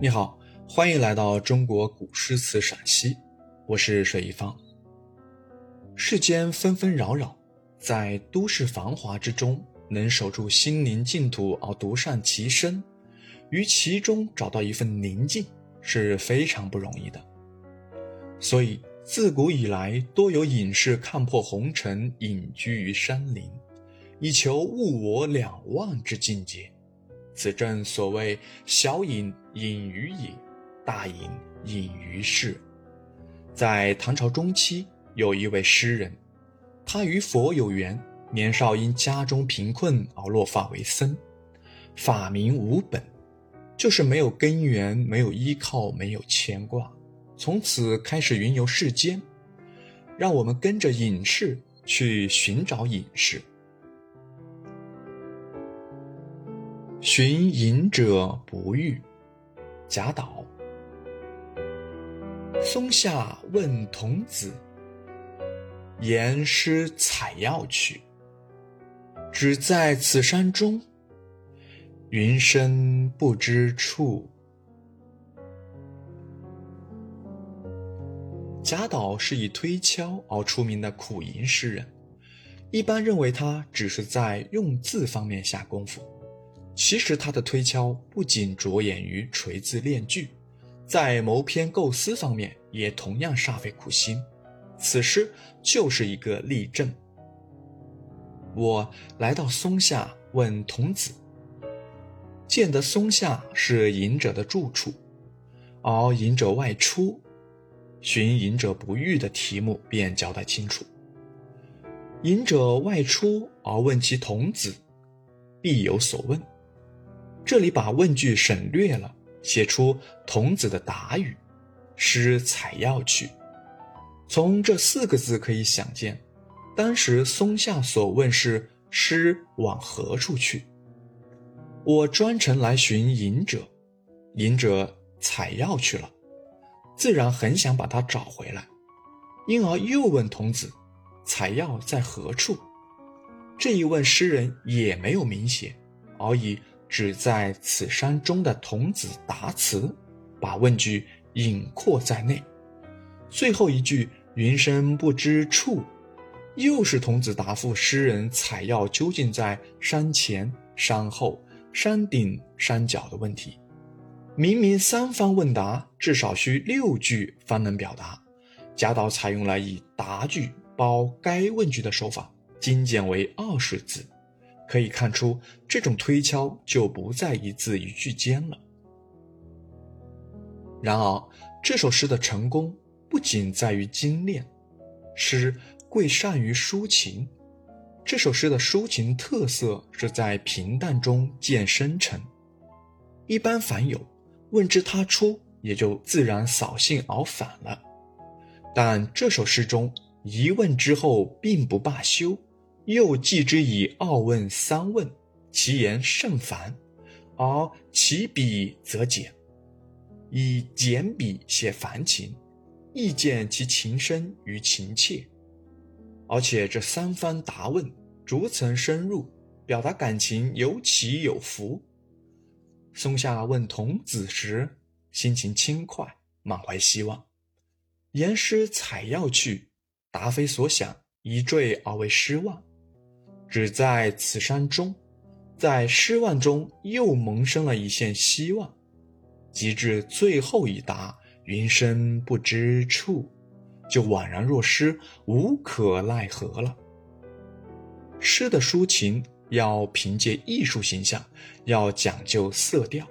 你好，欢迎来到中国古诗词赏析，我是水一方。世间纷纷扰扰，在都市繁华之中，能守住心灵净土而独善其身，于其中找到一份宁静，是非常不容易的。所以自古以来，多有隐士看破红尘，隐居于山林，以求物我两忘之境界。此正所谓小隐隐于野，大隐隐于市。在唐朝中期，有一位诗人，他与佛有缘，年少因家中贫困而落发为僧，法名无本，就是没有根源，没有依靠，没有牵挂，从此开始云游世间。让我们跟着隐士去寻找隐士。寻隐者不遇，贾岛。松下问童子，言师采药去。只在此山中，云深不知处。贾岛是以推敲而出名的苦吟诗人，一般认为他只是在用字方面下功夫。其实他的推敲不仅着眼于锤字练句，在谋篇构思方面也同样煞费苦心。此诗就是一个例证。我来到松下问童子，见得松下是隐者的住处，而隐者外出，寻隐者不遇的题目便交代清楚。隐者外出而问其童子，必有所问。这里把问句省略了，写出童子的答语：“师采药去。”从这四个字可以想见，当时松下所问是“师往何处去？”我专程来寻隐者，隐者采药去了，自然很想把他找回来，因而又问童子：“采药在何处？”这一问，诗人也没有明写，而以。只在此山中的童子答词，把问句隐括在内。最后一句“云深不知处”，又是童子答复诗人采药究竟在山前、山后、山顶、山脚的问题。明明三方问答，至少需六句方能表达。贾岛采用了以答句包该问句的手法，精简为二十字。可以看出，这种推敲就不在一字一句间了。然而，这首诗的成功不仅在于精炼，诗贵善于抒情。这首诗的抒情特色是在平淡中见深沉。一般凡有问之他出，也就自然扫兴而返了。但这首诗中一问之后，并不罢休。又记之以二问三问，其言甚繁，而其笔则简，以简笔写繁情，亦见其情深与情切。而且这三番答问，逐层深入，表达感情有起有伏。松下问童子时，心情轻快，满怀希望；言师采药去，答非所想，一坠而为失望。只在此山中，在失望中又萌生了一线希望，及至最后一答“云深不知处”，就宛然若失，无可奈何了。诗的抒情要凭借艺术形象，要讲究色调。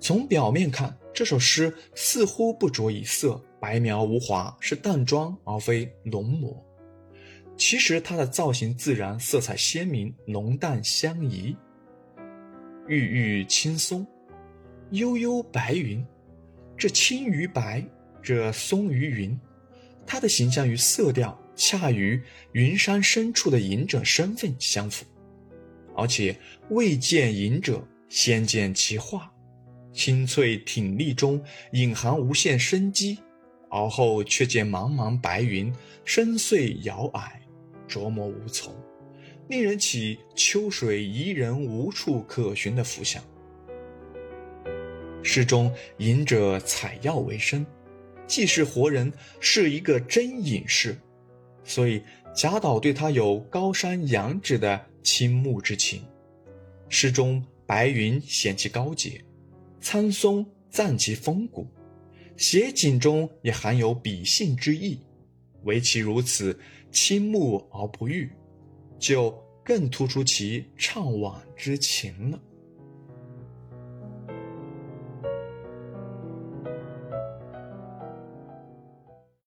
从表面看，这首诗似乎不着一色，白描无华，是淡妆而非浓抹。其实它的造型自然，色彩鲜明，浓淡相宜。郁郁青松，悠悠白云，这青与白，这松与云，它的形象与色调恰与云山深处的隐者身份相符。而且未见隐者，先见其画，青翠挺立中隐含无限生机，而后却见茫茫白云深邃遥迩。琢磨无从，令人起秋水宜人无处可寻的浮想。诗中隐者采药为生，既是活人，是一个真隐士，所以贾岛对他有高山仰止的倾慕之情。诗中白云显其高洁，苍松赞其风骨，写景中也含有比兴之意，唯其如此，倾慕而不遇，就更突出其怅惘之情了。